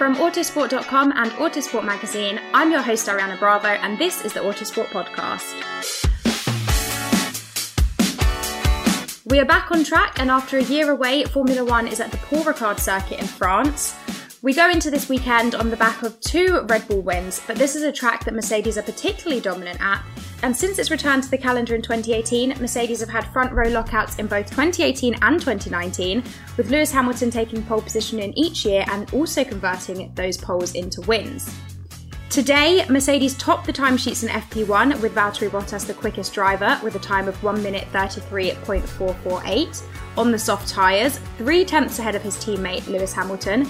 From Autosport.com and Autosport Magazine, I'm your host Ariana Bravo, and this is the Autosport Podcast. We are back on track, and after a year away, Formula One is at the Paul Ricard circuit in France. We go into this weekend on the back of two Red Bull wins, but this is a track that Mercedes are particularly dominant at. And since its return to the calendar in 2018, Mercedes have had front row lockouts in both 2018 and 2019, with Lewis Hamilton taking pole position in each year and also converting those poles into wins. Today, Mercedes topped the timesheets in FP1 with Valtteri Bottas the quickest driver with a time of 1 minute 33.448 on the soft tyres, three tenths ahead of his teammate Lewis Hamilton.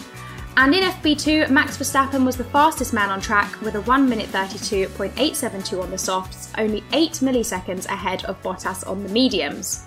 And in FP2, Max Verstappen was the fastest man on track with a 1 minute 32.872 on the softs, only 8 milliseconds ahead of Bottas on the mediums.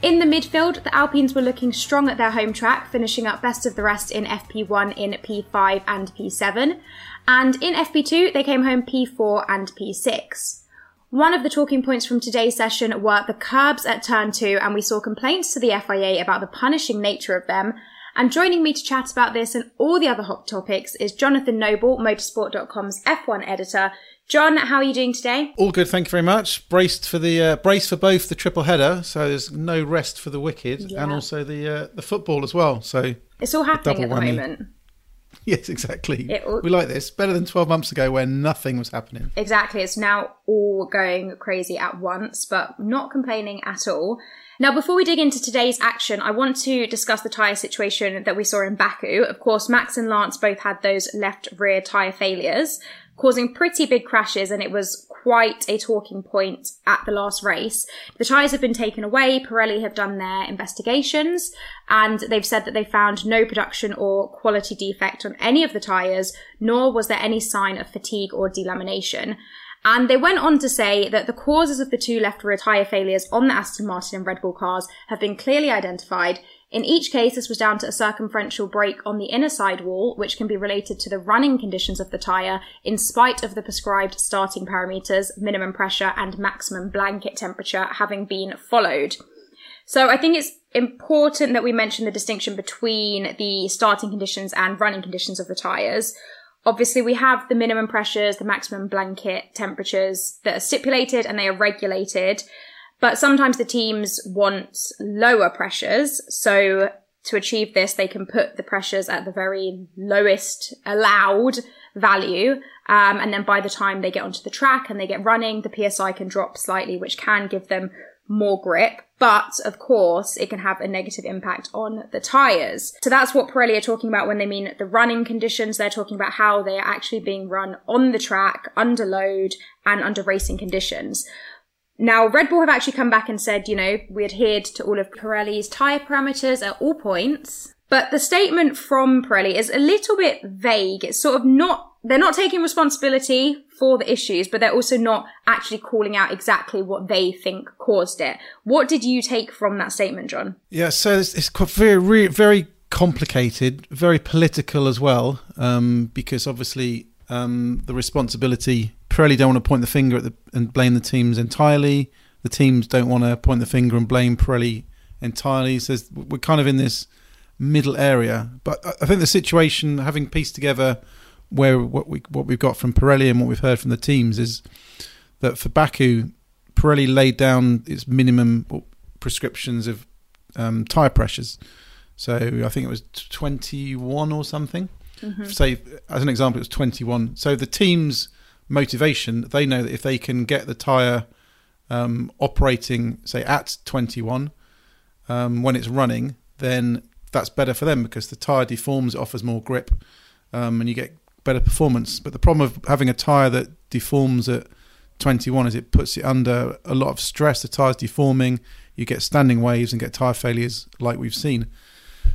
In the midfield, the Alpines were looking strong at their home track, finishing up best of the rest in FP1 in P5 and P7. And in FP2, they came home P4 and P6. One of the talking points from today's session were the curbs at turn 2, and we saw complaints to the FIA about the punishing nature of them. And joining me to chat about this and all the other hot topics is Jonathan Noble, Motorsport.com's F1 editor. John, how are you doing today? All good, thank you very much. Braced for the uh, brace for both the triple header, so there's no rest for the wicked, Yeah. and also the uh, the football as well. So It's all happening at the whammy. moment. yes, exactly. All- we like this better than 12 months ago when nothing was happening. Exactly. It's now all going crazy at once, but not complaining at all. Now, before we dig into today's action, I want to discuss the tyre situation that we saw in Baku. Of course, Max and Lance both had those left rear tyre failures, causing pretty big crashes, and it was quite a talking point at the last race. The tyres have been taken away. Pirelli have done their investigations, and they've said that they found no production or quality defect on any of the tyres, nor was there any sign of fatigue or delamination. And they went on to say that the causes of the two left rear tyre failures on the Aston Martin and Red Bull cars have been clearly identified. In each case, this was down to a circumferential break on the inner side wall, which can be related to the running conditions of the tyre, in spite of the prescribed starting parameters, minimum pressure and maximum blanket temperature having been followed. So I think it's important that we mention the distinction between the starting conditions and running conditions of the tyres. Obviously, we have the minimum pressures, the maximum blanket temperatures that are stipulated and they are regulated. But sometimes the teams want lower pressures. So to achieve this, they can put the pressures at the very lowest allowed value. Um, and then by the time they get onto the track and they get running, the PSI can drop slightly, which can give them more grip, but of course it can have a negative impact on the tyres. So that's what Pirelli are talking about when they mean the running conditions. They're talking about how they are actually being run on the track, under load, and under racing conditions. Now, Red Bull have actually come back and said, you know, we adhered to all of Pirelli's tyre parameters at all points. But the statement from Pirelli is a little bit vague. It's sort of not, they're not taking responsibility for the issues, but they're also not actually calling out exactly what they think caused it. What did you take from that statement, John? Yeah, so it's, it's very, very complicated, very political as well, um, because obviously um, the responsibility, Pirelli don't want to point the finger at the, and blame the teams entirely. The teams don't want to point the finger and blame Pirelli entirely. So we're kind of in this middle area. But I think the situation, having pieced together where what we what we've got from Pirelli and what we've heard from the teams, is that for Baku, Pirelli laid down its minimum prescriptions of um, tire pressures. So I think it was 21 or something. Mm-hmm. Say as an example, it was 21. So the team's motivation, they know that if they can get the tire um, operating, say at 21 um, when it's running, then that's better for them because the tire deforms, it offers more grip, um, and you get better performance. But the problem of having a tire that deforms at 21 is it puts it under a lot of stress. The tire's deforming, you get standing waves and get tire failures like we've seen.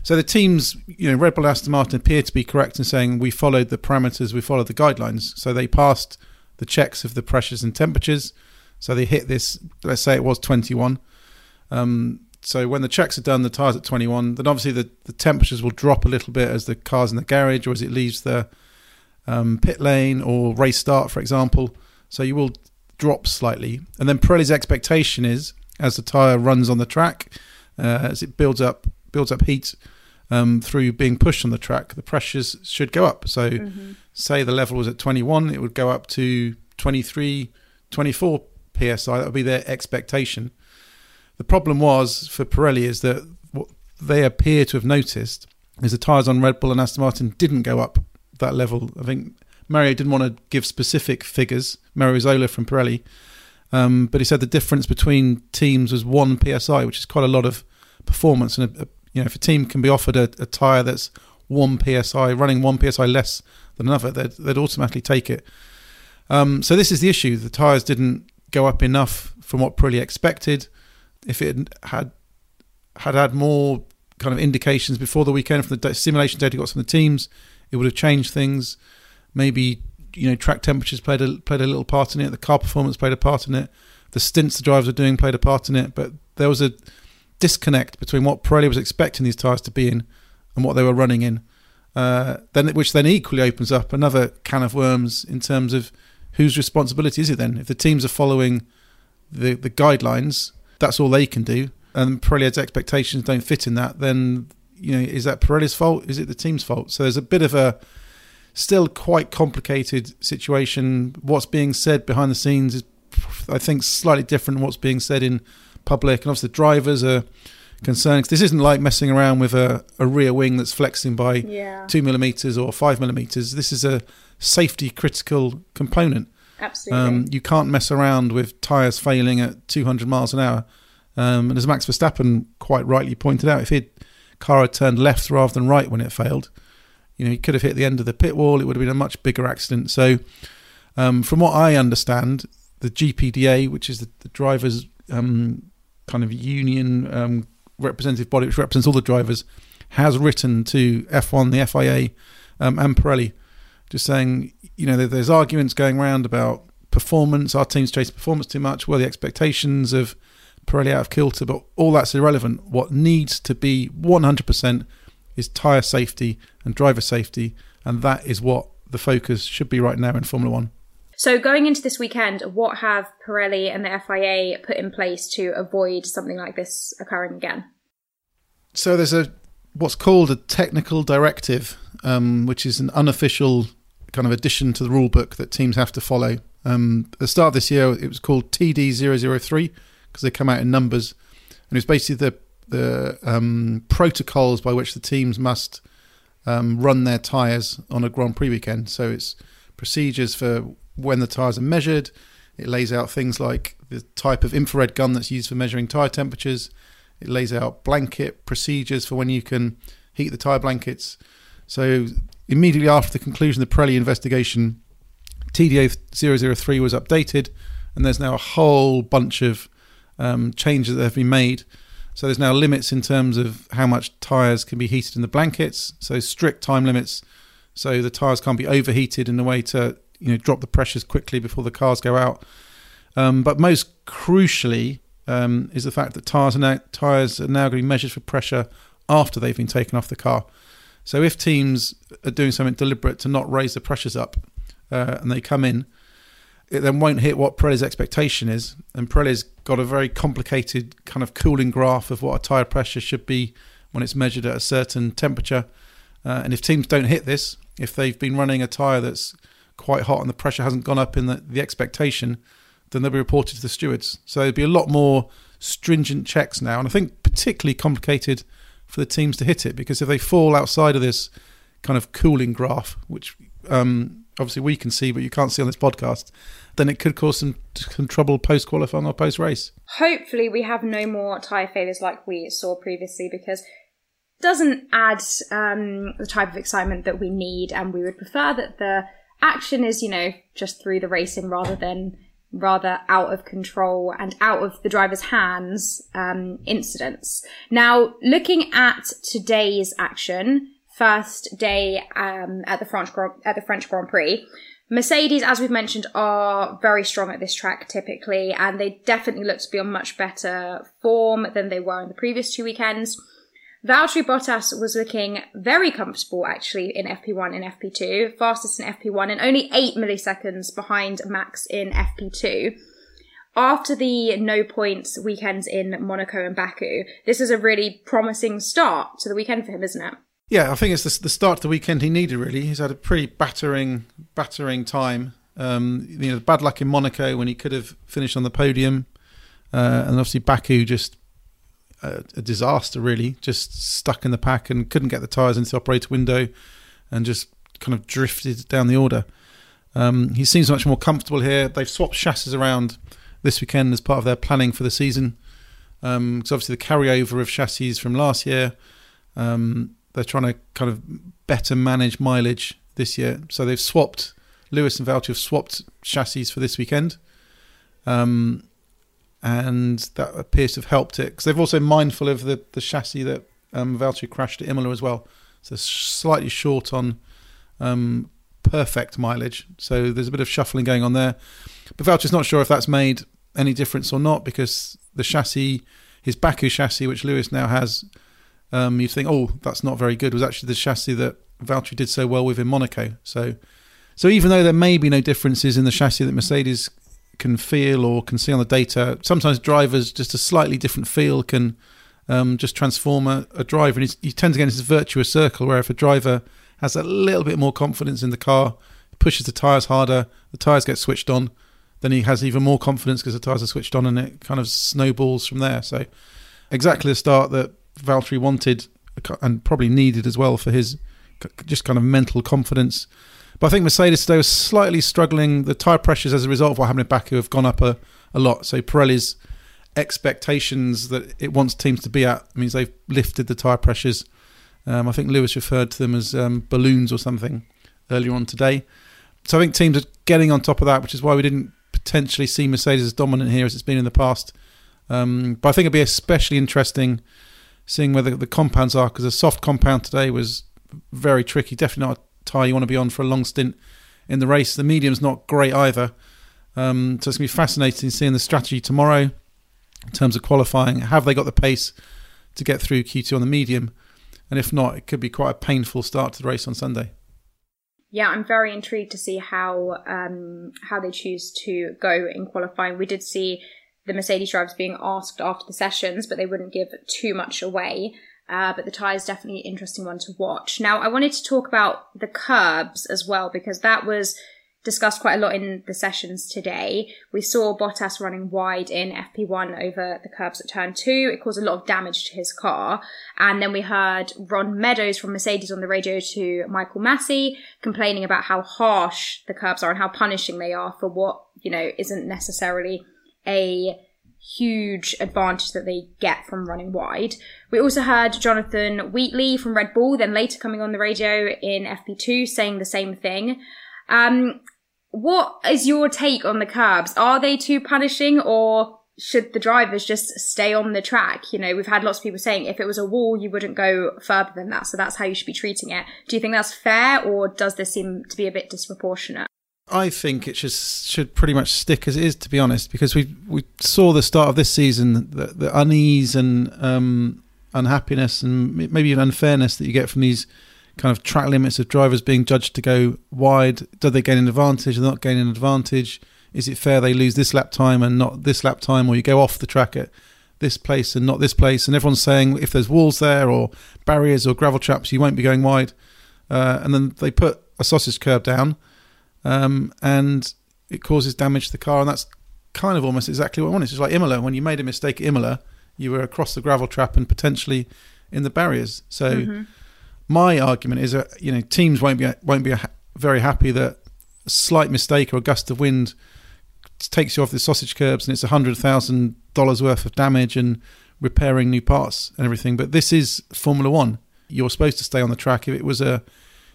So the teams, you know, Red Bull, Aston Martin appear to be correct in saying we followed the parameters, we followed the guidelines. So they passed the checks of the pressures and temperatures. So they hit this. Let's say it was 21. Um, so when the checks are done, the tyres at 21, then obviously the, the temperatures will drop a little bit as the car's in the garage or as it leaves the um, pit lane or race start, for example. So you will drop slightly. And then Pirelli's expectation is, as the tyre runs on the track, uh, as it builds up builds up heat um, through being pushed on the track, the pressures should go up. So mm-hmm. say the level was at 21, it would go up to 23, 24 psi. That would be their expectation. The problem was for Pirelli is that what they appear to have noticed is the tyres on Red Bull and Aston Martin didn't go up that level. I think Mario didn't want to give specific figures, Mario Isola from Pirelli, um, but he said the difference between teams was one psi, which is quite a lot of performance. And a, a, you know, if a team can be offered a, a tyre that's one psi, running one psi less than another, they'd, they'd automatically take it. Um, so this is the issue: the tyres didn't go up enough from what Pirelli expected if it had had had more kind of indications before the weekend from the simulation data got from the teams, it would have changed things. Maybe you know track temperatures played a played a little part in it. The car performance played a part in it. The stints the drivers were doing played a part in it. But there was a disconnect between what Pirelli was expecting these tyres to be in and what they were running in. Uh, then, which then equally opens up another can of worms in terms of whose responsibility is it then? If the teams are following the the guidelines that's all they can do, and Pirelli's expectations don't fit in that, then you know is that Pirelli's fault? Is it the team's fault? So there's a bit of a still quite complicated situation. What's being said behind the scenes is, I think, slightly different from what's being said in public, and obviously the drivers are concerned. This isn't like messing around with a, a rear wing that's flexing by yeah. two millimeters or five millimeters. This is a safety critical component. Absolutely. Um, you can't mess around with tyres failing at 200 miles an hour. Um, and as Max Verstappen quite rightly pointed out, if his car had turned left rather than right when it failed, you know, he could have hit the end of the pit wall. It would have been a much bigger accident. So, um, from what I understand, the GPDA, which is the, the drivers' um, kind of union um, representative body, which represents all the drivers, has written to F1, the FIA, um, and Pirelli just saying, you know, there's arguments going around about performance. Our team's chase performance too much. Were the expectations of Pirelli out of kilter? But all that's irrelevant. What needs to be 100% is tyre safety and driver safety, and that is what the focus should be right now in Formula One. So, going into this weekend, what have Pirelli and the FIA put in place to avoid something like this occurring again? So, there's a what's called a technical directive, um, which is an unofficial kind of addition to the rule book that teams have to follow. Um, at the start of this year, it was called TD003 because they come out in numbers, and it's basically the the um, protocols by which the teams must um, run their tyres on a Grand Prix weekend. So it's procedures for when the tyres are measured. It lays out things like the type of infrared gun that's used for measuring tyre temperatures. It lays out blanket procedures for when you can heat the tyre blankets. So immediately after the conclusion of the Pirelli investigation, TDA 003 was updated, and there's now a whole bunch of um, changes that have been made. So there's now limits in terms of how much tyres can be heated in the blankets. So strict time limits. So the tyres can't be overheated in a way to you know drop the pressures quickly before the cars go out. Um, but most crucially um, is the fact that tyres are now tyres are now going to be measured for pressure after they've been taken off the car. So if teams are doing something deliberate to not raise the pressures up, uh, and they come in, it then won't hit what Pirelli's expectation is. And Pirelli's got a very complicated kind of cooling graph of what a tyre pressure should be when it's measured at a certain temperature. Uh, and if teams don't hit this, if they've been running a tyre that's quite hot and the pressure hasn't gone up in the, the expectation, then they'll be reported to the stewards. So there'll be a lot more stringent checks now. And I think particularly complicated for the teams to hit it because if they fall outside of this kind of cooling graph, which um, obviously we can see, but you can't see on this podcast, then it could cause some, some trouble post qualifying or post race. Hopefully, we have no more tyre failures like we saw previously because doesn't add um, the type of excitement that we need, and we would prefer that the action is, you know, just through the racing rather than rather out of control and out of the driver's hands um, incidents. Now, looking at today's action, first day um, at the French at the French Grand Prix. Mercedes, as we've mentioned, are very strong at this track typically, and they definitely look to be on much better form than they were in the previous two weekends. Valtteri Bottas was looking very comfortable actually in FP1 and FP2, fastest in FP1 and only 8 milliseconds behind Max in FP2. After the no points weekends in Monaco and Baku, this is a really promising start to the weekend for him, isn't it? Yeah, I think it's the, the start of the weekend he needed. Really, he's had a pretty battering, battering time. Um, you know, bad luck in Monaco when he could have finished on the podium, uh, and obviously Baku just a, a, disaster. Really, just stuck in the pack and couldn't get the tyres into the operator window, and just kind of drifted down the order. Um, he seems much more comfortable here. They've swapped chassis around this weekend as part of their planning for the season. Because um, obviously the carryover of chassis from last year. Um, they're trying to kind of better manage mileage this year. So they've swapped Lewis and Valtteri have swapped chassis for this weekend, um, and that appears to have helped it because they've also mindful of the the chassis that um, Valtteri crashed at Imola as well. So slightly short on um, perfect mileage. So there's a bit of shuffling going on there. But Valtteri's not sure if that's made any difference or not because the chassis, his Baku chassis, which Lewis now has, um, you'd think, oh, that's not very good, was actually the chassis that Valtteri did so well with in Monaco. So, so even though there may be no differences in the chassis that Mercedes can feel or can see on the data, sometimes drivers just a slightly different feel can um, just transform a, a driver. And you tend to get into this virtuous circle where if a driver has a little bit more confidence in the car, pushes the tyres harder, the tyres get switched on, then he has even more confidence because the tyres are switched on and it kind of snowballs from there. So exactly the start that Valtteri wanted and probably needed as well for his just kind of mental confidence. But I think Mercedes today was slightly struggling. The tyre pressures as a result of what happened in Baku have gone up a, a lot. So Pirelli's expectations that it wants teams to be at means they've lifted the tyre pressures. Um, I think Lewis referred to them as um, balloons or something earlier on today. So I think teams are getting on top of that, which is why we didn't potentially see Mercedes as dominant here as it's been in the past. Um, but I think it'd be especially interesting seeing whether the compounds are because a soft compound today was very tricky. Definitely not tyre you want to be on for a long stint in the race. The medium's not great either. Um, so it's going to be fascinating seeing the strategy tomorrow in terms of qualifying. Have they got the pace to get through Q2 on the medium? And if not, it could be quite a painful start to the race on Sunday. Yeah, I'm very intrigued to see how um, how they choose to go in qualifying. We did see the Mercedes drivers being asked after the sessions, but they wouldn't give too much away. Uh, but the tie is definitely an interesting one to watch. Now, I wanted to talk about the curbs as well because that was discussed quite a lot in the sessions today. We saw Bottas running wide in FP1 over the curbs at turn two. It caused a lot of damage to his car. And then we heard Ron Meadows from Mercedes on the radio to Michael Masi complaining about how harsh the curbs are and how punishing they are for what, you know, isn't necessarily a huge advantage that they get from running wide. We also heard Jonathan Wheatley from Red Bull, then later coming on the radio in FP2 saying the same thing. Um, what is your take on the curbs? Are they too punishing or should the drivers just stay on the track? You know, we've had lots of people saying if it was a wall, you wouldn't go further than that. So that's how you should be treating it. Do you think that's fair or does this seem to be a bit disproportionate? I think it should should pretty much stick as it is, to be honest, because we we saw the start of this season the, the unease and um, unhappiness and maybe even unfairness that you get from these kind of track limits of drivers being judged to go wide. Do they gain an advantage? They're not gaining an advantage. Is it fair they lose this lap time and not this lap time, or you go off the track at this place and not this place? And everyone's saying if there's walls there or barriers or gravel traps, you won't be going wide. Uh, and then they put a sausage curb down um, and it causes damage to the car, and that's kind of almost exactly what I want. It's like Imola. When you made a mistake at Imola, you were across the gravel trap and potentially in the barriers. So mm-hmm. my argument is that you know teams won't be won't be very happy that a slight mistake or a gust of wind takes you off the sausage curbs and it's a hundred thousand dollars worth of damage and repairing new parts and everything. But this is Formula One. You're supposed to stay on the track. If it was a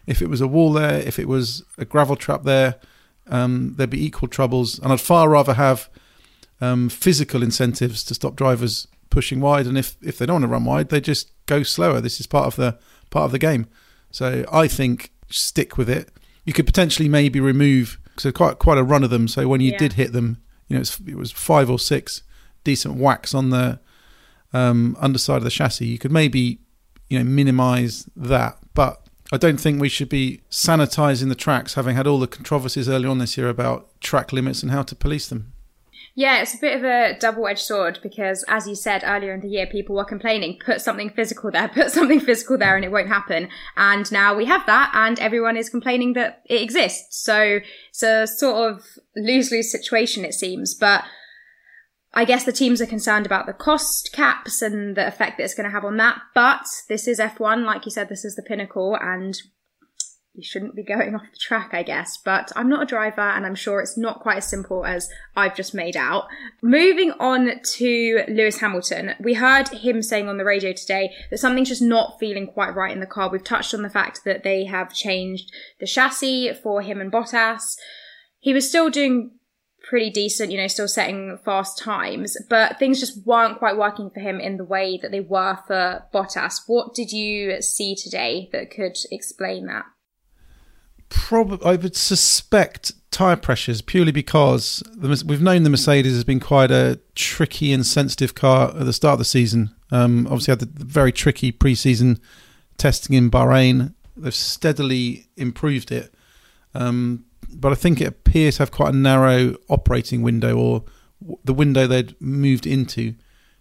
if it was a wall there, if it was a gravel trap there, um, there'd be equal troubles. And I'd far rather have um, physical incentives to stop drivers pushing wide. And if, if they don't want to run wide, they just go slower. This is part of the part of the game. So I think stick with it. You could potentially maybe remove because quite quite a run of them. So when you yeah. did hit them, you know it was five or six decent whacks on the um, underside of the chassis. You could maybe you know minimize that, but I don't think we should be sanitising the tracks, having had all the controversies early on this year about track limits and how to police them. Yeah, it's a bit of a double edged sword because, as you said earlier in the year, people were complaining put something physical there, put something physical there, and it won't happen. And now we have that, and everyone is complaining that it exists. So it's a sort of lose lose situation, it seems. But I guess the teams are concerned about the cost caps and the effect that it's going to have on that. But this is F1, like you said, this is the pinnacle, and you shouldn't be going off the track, I guess. But I'm not a driver, and I'm sure it's not quite as simple as I've just made out. Moving on to Lewis Hamilton, we heard him saying on the radio today that something's just not feeling quite right in the car. We've touched on the fact that they have changed the chassis for him and Bottas. He was still doing pretty decent, you know, still setting fast times, but things just weren't quite working for him in the way that they were for Bottas. What did you see today that could explain that? Probably, I would suspect tire pressures purely because the, we've known the Mercedes has been quite a tricky and sensitive car at the start of the season. Um, obviously, had the very tricky pre-season testing in Bahrain. They've steadily improved it. Um, but I think it appears to have quite a narrow operating window, or the window they'd moved into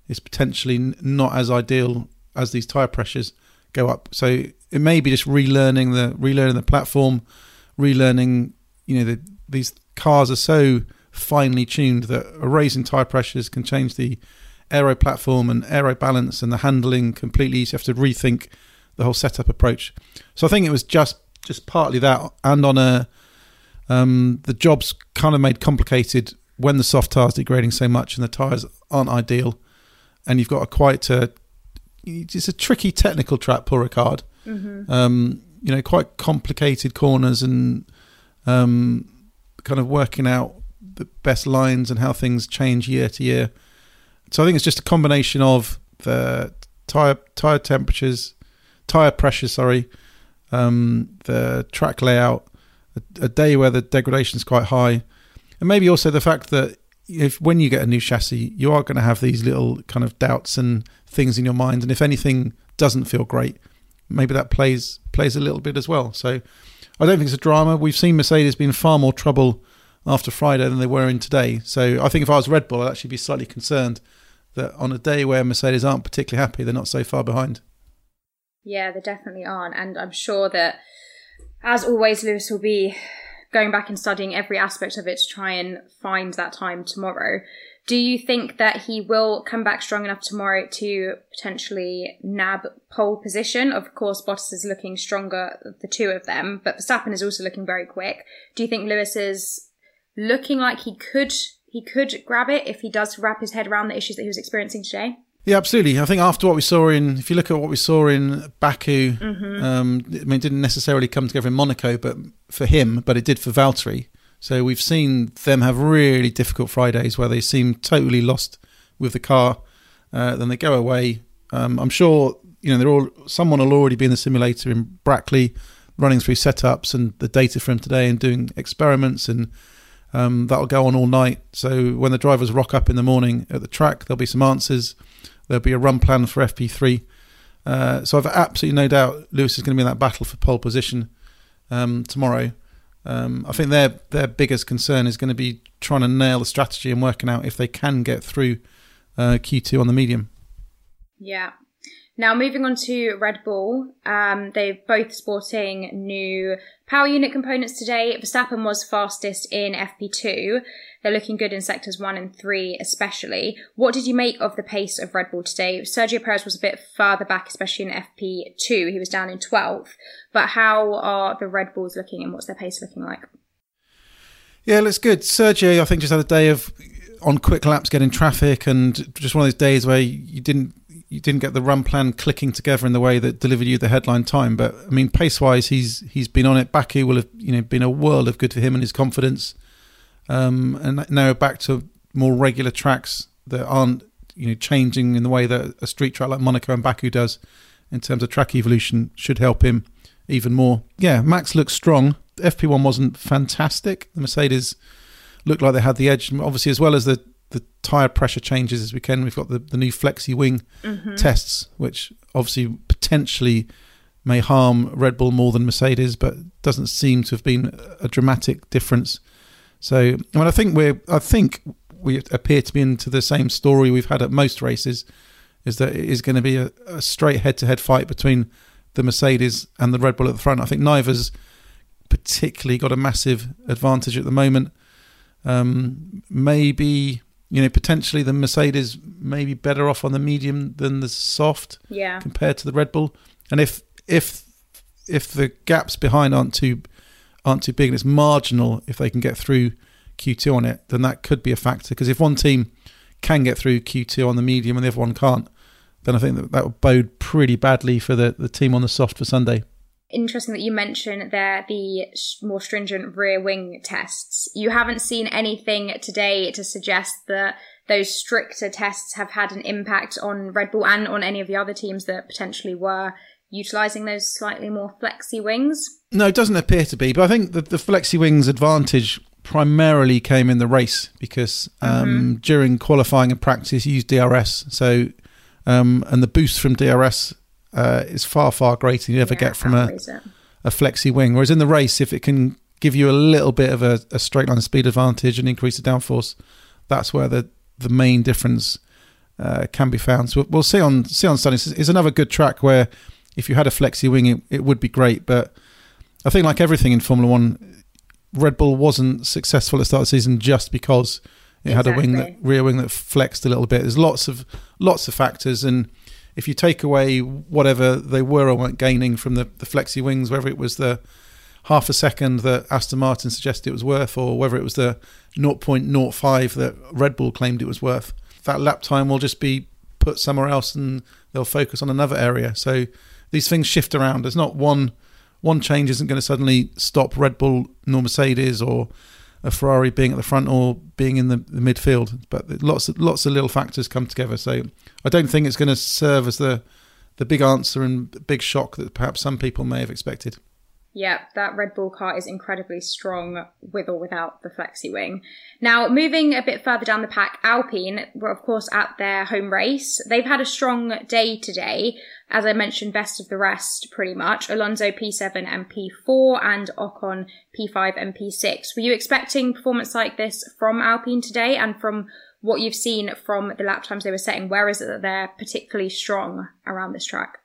is potentially not as ideal as these tire pressures go up. So it may be just relearning the relearning the platform, relearning. You know, the, these cars are so finely tuned that a raise in tire pressures can change the aero platform and aero balance and the handling completely. So you have to rethink the whole setup approach. So I think it was just just partly that, and on a um, the job's kind of made complicated when the soft tire's degrading so much and the tires aren't ideal, and you've got a quite a it's a tricky technical track, Paul Ricard. Mm-hmm. Um, you know, quite complicated corners and um, kind of working out the best lines and how things change year to year. So I think it's just a combination of the tire tire temperatures, tire pressure, sorry, um, the track layout, a, a day where the degradation is quite high, and maybe also the fact that if when you get a new chassis, you are going to have these little kind of doubts and things in your mind, and if anything doesn't feel great, maybe that plays plays a little bit as well. So I don't think it's a drama. We've seen Mercedes be in far more trouble after Friday than they were in today. So I think if I was Red Bull, I'd actually be slightly concerned that on a day where Mercedes aren't particularly happy, they're not so far behind. Yeah, they definitely aren't, and I'm sure that as always, Lewis will be going back and studying every aspect of it to try and find that time tomorrow. Do you think that he will come back strong enough tomorrow to potentially nab pole position? Of course, Bottas is looking stronger, the two of them, but Verstappen is also looking very quick. Do you think Lewis is looking like he could he could grab it if he does wrap his head around the issues that he was experiencing today? Yeah, absolutely. I think after what we saw in, if you look at what we saw in Baku, Mhm. um, I mean, it didn't necessarily come together in Monaco, but for him, but it did for Valtteri. So we've seen them have really difficult Fridays where they seem totally lost with the car. Uh, then they go away. Um, I'm sure you know they're all. Someone will already be in the simulator in Brackley, running through setups and the data from today and doing experiments and um, that'll go on all night. So when the drivers rock up in the morning at the track, there'll be some answers. There'll be a run plan for FP3. Uh, so I've absolutely no doubt Lewis is going to be in that battle for pole position um, tomorrow. Um, I think their their biggest concern is going to be trying to nail the strategy and working out if they can get through uh, Q2 on the medium. Yeah. Now moving on to Red Bull, um, they're both sporting new power unit components today. Verstappen was fastest in FP2. They're looking good in sectors one and three, especially. What did you make of the pace of Red Bull today? Sergio Perez was a bit further back, especially in FP2. He was down in 12th. But how are the Red Bulls looking and what's their pace looking like? Yeah, looks good. Sergio, I think, just had a day of on quick laps getting traffic, and just one of those days where you didn't you didn't get the run plan clicking together in the way that delivered you the headline time. But I mean, pace wise, he's he's been on it. Baku will have you know been a world of good for him and his confidence. Um, and now back to more regular tracks that aren't you know changing in the way that a street track like Monaco and Baku does in terms of track evolution should help him even more. Yeah, Max looks strong. FP1 wasn't fantastic. The Mercedes looked like they had the edge. Obviously, as well as the the tire pressure changes as we can, we've got the, the new flexi wing Mhm. tests, which obviously potentially may harm Red Bull more than Mercedes, but doesn't seem to have been a dramatic difference. So, I mean, I think we're, I think we appear to be into the same story we've had at most races, is that it is going to be a, a straight head-to-head fight between the Mercedes and the Red Bull at the front. I think neither's particularly got a massive advantage at the moment. Um, maybe you know potentially the Mercedes may be better off on the medium than the soft Yeah. compared to the Red Bull. And if if if the gaps behind aren't too aren't too big and it's marginal if they can get through Q2 on it, then that could be a factor. Because if one team can get through Q2 on the medium and the other one can't, then I think that that would bode pretty badly for the, the team on the soft for Sunday. Interesting that you mention there the more stringent rear wing tests. You haven't seen anything today to suggest that those stricter tests have had an impact on Red Bull and on any of the other teams that potentially were utilizing those slightly more flexy wings. No, it doesn't appear to be. But I think that the Flexi Wings advantage primarily came in the race because um, during qualifying and practice, you use DRS. So, um, and the boost from DRS uh, is far, far greater than you ever get from a, it. a Flexi Wing. Whereas in the race, if it can give you a little bit of a, a straight line speed advantage and increase the downforce, that's where the, the main difference uh, can be found. So we'll see on see on Sunday. It's, it's another good track where if you had a flexi wing, it, it would be great. But I think like everything in Formula One, Red Bull wasn't successful at the start of the season just because it had a wing that rear wing that flexed a little bit. There's lots of lots of factors, and if you take away whatever they were or weren't gaining from the, the flexi wings, whether it was the half a second that Aston Martin suggested it was worth, or whether it was the 0.05 that Red Bull claimed it was worth, that lap time will just be put somewhere else, and they'll focus on another area. So these things shift around. There's not one one change isn't going to suddenly stop Red Bull nor Mercedes or a Ferrari being at the front or being in the, the midfield. But lots of lots of little factors come together. So I don't think it's going to serve as the the big answer and big shock that perhaps some people may have expected. Yeah, that Red Bull car is incredibly strong with or without the flexi wing. Now, moving a bit further down the pack, Alpine were of course at their home race. They've had a strong day today. As I mentioned, best of the rest pretty much. Alonso P7 and P4 and Ocon P5 and P6. Were you expecting performance like this from Alpine today and from what you've seen from the lap times they were setting? Where is it that they're particularly strong around this track?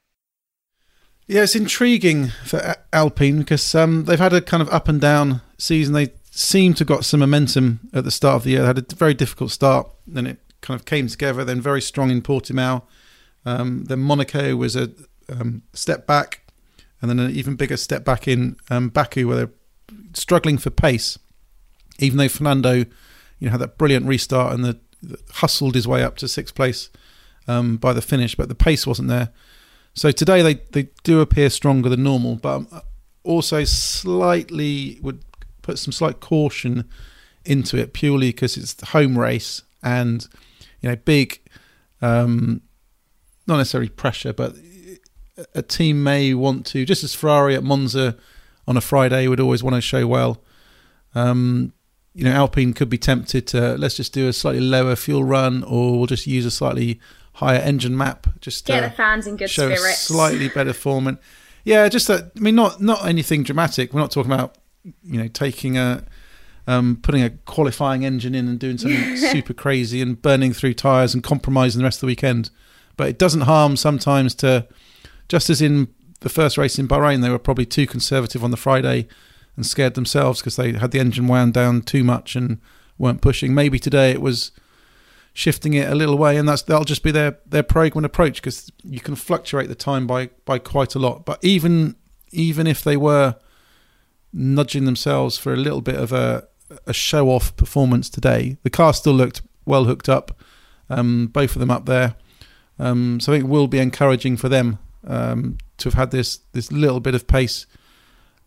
Yeah, it's intriguing for Alpine because um, they've had a kind of up and down season. They seem to have got some momentum at the start of the year. They had a very difficult start, then it kind of came together. Then very strong in Portimao. Um, then Monaco was a um, step back, and then an even bigger step back in um, Baku, where they're struggling for pace. Even though Fernando, you know had that brilliant restart and the, the hustled his way up to sixth place um, by the finish, but the pace wasn't there. So today they, they do appear stronger than normal, but also slightly would put some slight caution into it purely because it's the home race and you know big, um, not necessarily pressure, but a team may want to just as Ferrari at Monza on a Friday would always want to show well. Um, you know, Alpine could be tempted to let's just do a slightly lower fuel run, or we'll just use a slightly higher engine map, just to get uh, the fans in good show spirits, slightly better form, and yeah, just that. I mean, not not anything dramatic. We're not talking about you know taking a um, putting a qualifying engine in and doing something super crazy and burning through tires and compromising the rest of the weekend. But it doesn't harm sometimes to, just as in the first race in Bahrain, they were probably too conservative on the Friday and scared themselves because they had the engine wound down too much and weren't pushing. Maybe today it was shifting it a little way, and that's that'll just be their their program approach because you can fluctuate the time by by quite a lot. But even even if they were nudging themselves for a little bit of a a show off performance today, the car still looked well hooked up. Um, both of them up there, um, so I think it will be encouraging for them um, to have had this this little bit of pace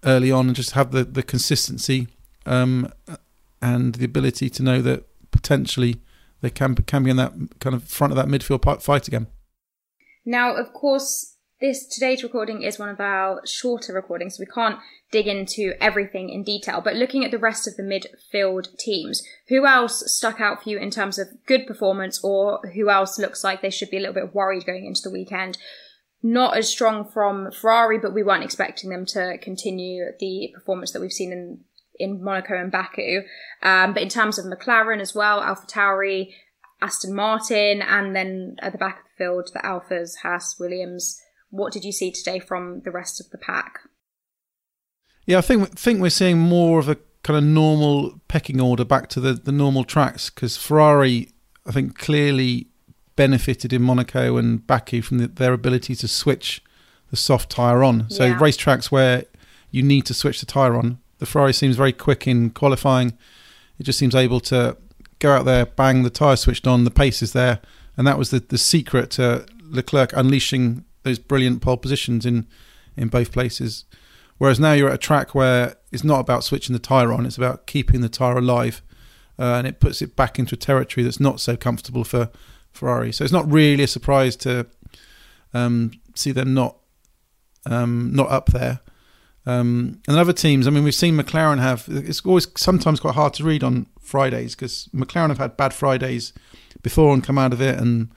early on and just have the the consistency um, and the ability to know that potentially they can can be in that kind of front of that midfield fight again. Now, of course, this today's recording is one of our shorter recordings, so we can't dig into everything in detail. But looking at the rest of the midfield teams, who else stuck out for you in terms of good performance, or who else looks like they should be a little bit worried going into the weekend? Not as strong from Ferrari, but we weren't expecting them to continue the performance that we've seen in in Monaco and Baku. Um, but in terms of McLaren as well, Alpha Tauri, Aston Martin, and then at the back of the field, the Alfas, Haas, Williams. What did you see today from the rest of the pack? Yeah, I think think we're seeing more of a kind of normal pecking order back to the, the normal tracks because Ferrari, I think, clearly benefited in Monaco and Baku from the, their ability to switch the soft tyre on. So yeah. racetracks where you need to switch the tyre on, the Ferrari seems very quick in qualifying. It just seems able to go out there, bang, the tyre switched on, the pace is there. And that was the, the secret to Leclerc unleashing those brilliant pole positions in, in both places. Whereas now you're at a track where it's not about switching the tyre on, it's about keeping the tyre alive. Uh, and it puts it back into a territory that's not so comfortable for Ferrari. So it's not really a surprise to um, see them not um, not up there. Um, and other teams, I mean, we've seen McLaren have. It's always sometimes quite hard to read on Fridays because McLaren have had bad Fridays before and come out of it, and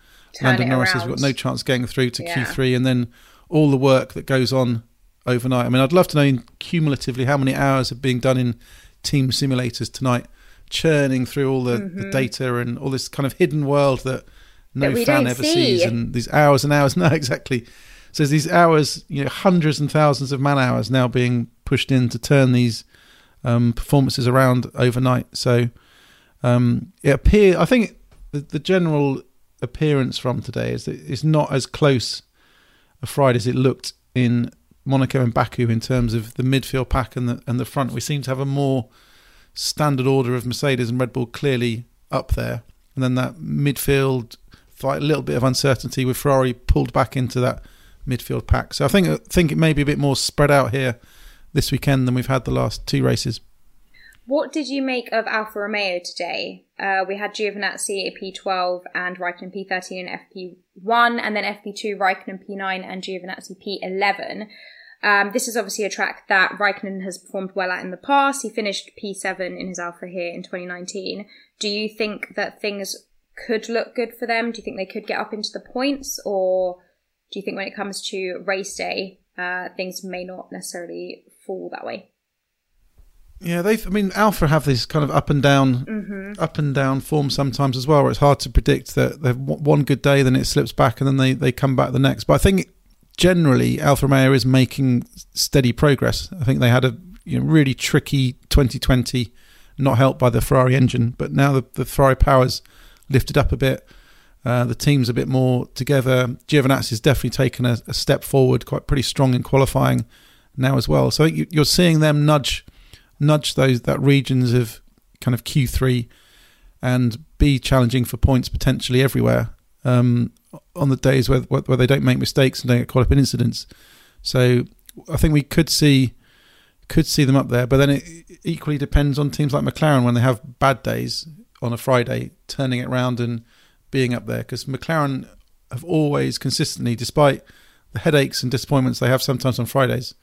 Lando Norris has got no chance getting through to yeah. Q3, and then all the work that goes on overnight. I mean, I'd love to know cumulatively how many hours are being done in team simulators tonight, churning through all the, mm-hmm. the data and all this kind of hidden world that no that fan ever see. sees, and these hours and hours. No, exactly. So these hours, you know, hundreds and thousands of man hours now being pushed in to turn these um, performances around overnight. So um, it appear, I think the, the, general appearance from today is that it's not as close a Friday as it looked in Monaco and Baku in terms of the midfield pack and the and the front. We seem to have a more standard order of Mercedes and Red Bull clearly up there, and then that midfield fight, a little bit of uncertainty with Ferrari pulled back into that midfield pack. So I think I think it may be a bit more spread out here this weekend than we've had the last two races. What did you make of Alfa Romeo today? Uh, we had Giovinazzi at P12 and Raikkonen P13 and FP1, and then FP2, Raikkonen P9 and Giovinazzi P11. Um, this is obviously a track that Raikkonen has performed well at in the past. He finished P7 in his Alfa here in 2019. Do you think that things could look good for them? Do you think they could get up into the points, or do you think when it comes to race day, uh, things may not necessarily fall that way? Yeah, they. I mean, Alfa have this kind of up and down, mm-hmm. up and down form sometimes as well, where it's hard to predict that they've one good day, then it slips back, and then they they come back the next. But I think generally Alfa Romeo is making steady progress. I think they had a you know, really tricky 2020, not helped by the Ferrari engine, but now the, the Ferrari powers lifted up a bit. Uh, the team's a bit more together. Giovinazzi has definitely taken a, a, step forward, quite pretty strong in qualifying now as well. So you, you're seeing them nudge, nudge those that regions of kind of Q3 and be challenging for points potentially everywhere um, on the days where where they don't make mistakes and don't get caught up in incidents. So I think we could see could see them up there, but then it equally depends on teams like McLaren when they have bad days on a Friday, turning it around and being up there because McLaren have always consistently, despite the headaches and disappointments they have sometimes on Fridays,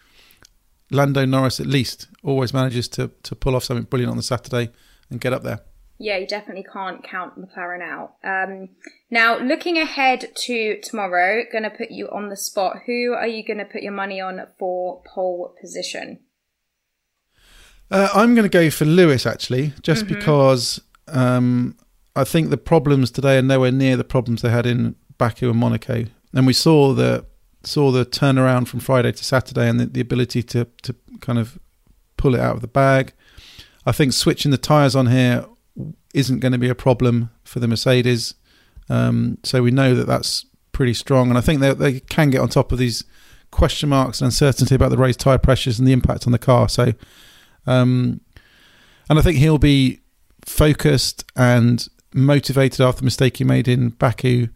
Lando Norris at least always manages to to pull off something brilliant on the Saturday and get up there. Yeah, you definitely can't count McLaren out. Um, now, looking ahead to tomorrow, going to put you on the spot. Who are you going to put your money on for pole position? Uh, I'm going to go for Lewis actually, just mm-hmm. because um, I think the problems today are nowhere near the problems they had in Baku and Monaco, and we saw the saw the turnaround from Friday to Saturday and the, the ability to to kind of pull it out of the bag. I think switching the tyres on here isn't going to be a problem for the Mercedes. Um, so we know that that's pretty strong, and I think they they can get on top of these question marks and uncertainty about the raised tyre pressures and the impact on the car. So, um, and I think he'll be focused and motivated after the mistake he made in Baku,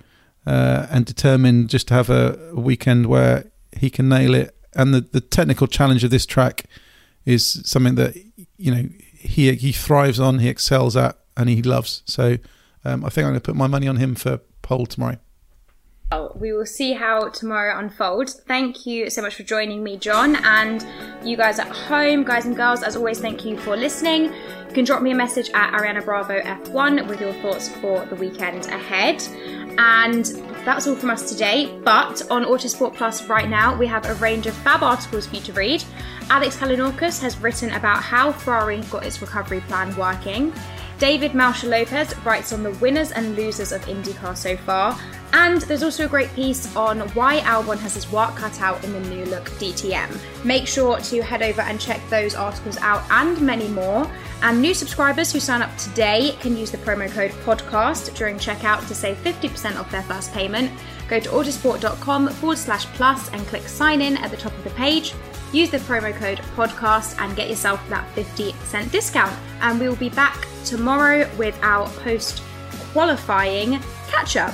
uh, and determined just to have a, a weekend where he can nail it. And the the technical challenge of this track is something that you know he he thrives on, he excels at, and he loves. So um, I think I'm going to put my money on him for pole tomorrow. Well, we will see how tomorrow unfolds. Thank you so much for joining me, John, and you guys at home, guys and girls. As always, thank you for listening. You can drop me a message at Ariana Bravo F1 with your thoughts for the weekend ahead. And that's all from us today. But on Autosport Plus right now, we have a range of fab articles for you to read. Alex Kalinauckas has written about how Ferrari got its recovery plan working. David Malsher Lopez writes on the winners and losers of IndyCar so far, and there's also a great piece on why Albon has his work cut out in the new look DTM. Make sure to head over and check those articles out and many more. And new subscribers who sign up today can use the promo code podcast during checkout to save 50% off their first payment. Go to autosport.com forward slash plus and click sign in at the top of the page. Use the promo code podcast and get yourself that 50% discount. And we will be back tomorrow with our post qualifying catch up.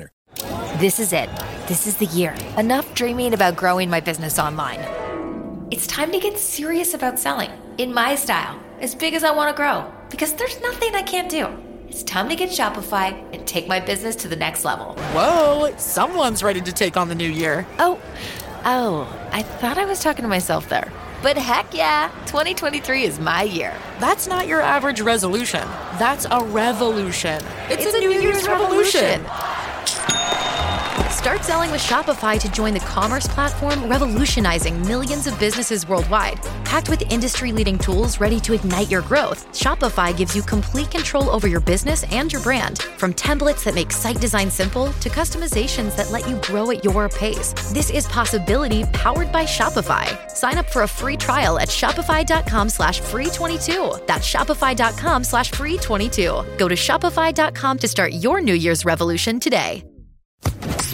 winner. This is it. This is the year. Enough dreaming about growing my business online. It's time to get serious about selling in my style, as big as I want to grow, because there's nothing I can't do. It's time to get Shopify and take my business to the next level. Whoa, someone's ready to take on the new year. Oh, oh, I thought I was talking to myself there. But heck yeah, 2023 is my year. That's not your average resolution. That's a revolution. It's, it's a, a, New, New Year's, Year's, revolution. revolution. Start selling with Shopify to join the commerce platform revolutionizing millions of businesses worldwide. Packed with industry leading tools ready to ignite your growth, Shopify gives you complete control over your business and your brand. From templates that make site design simple to customizations that let you grow at your pace. This is possibility powered by Shopify. Sign up for a free trial at shopify.com slash free 22. That's shopify.com slash free 22. Go to shopify.com to start your New Year's revolution today.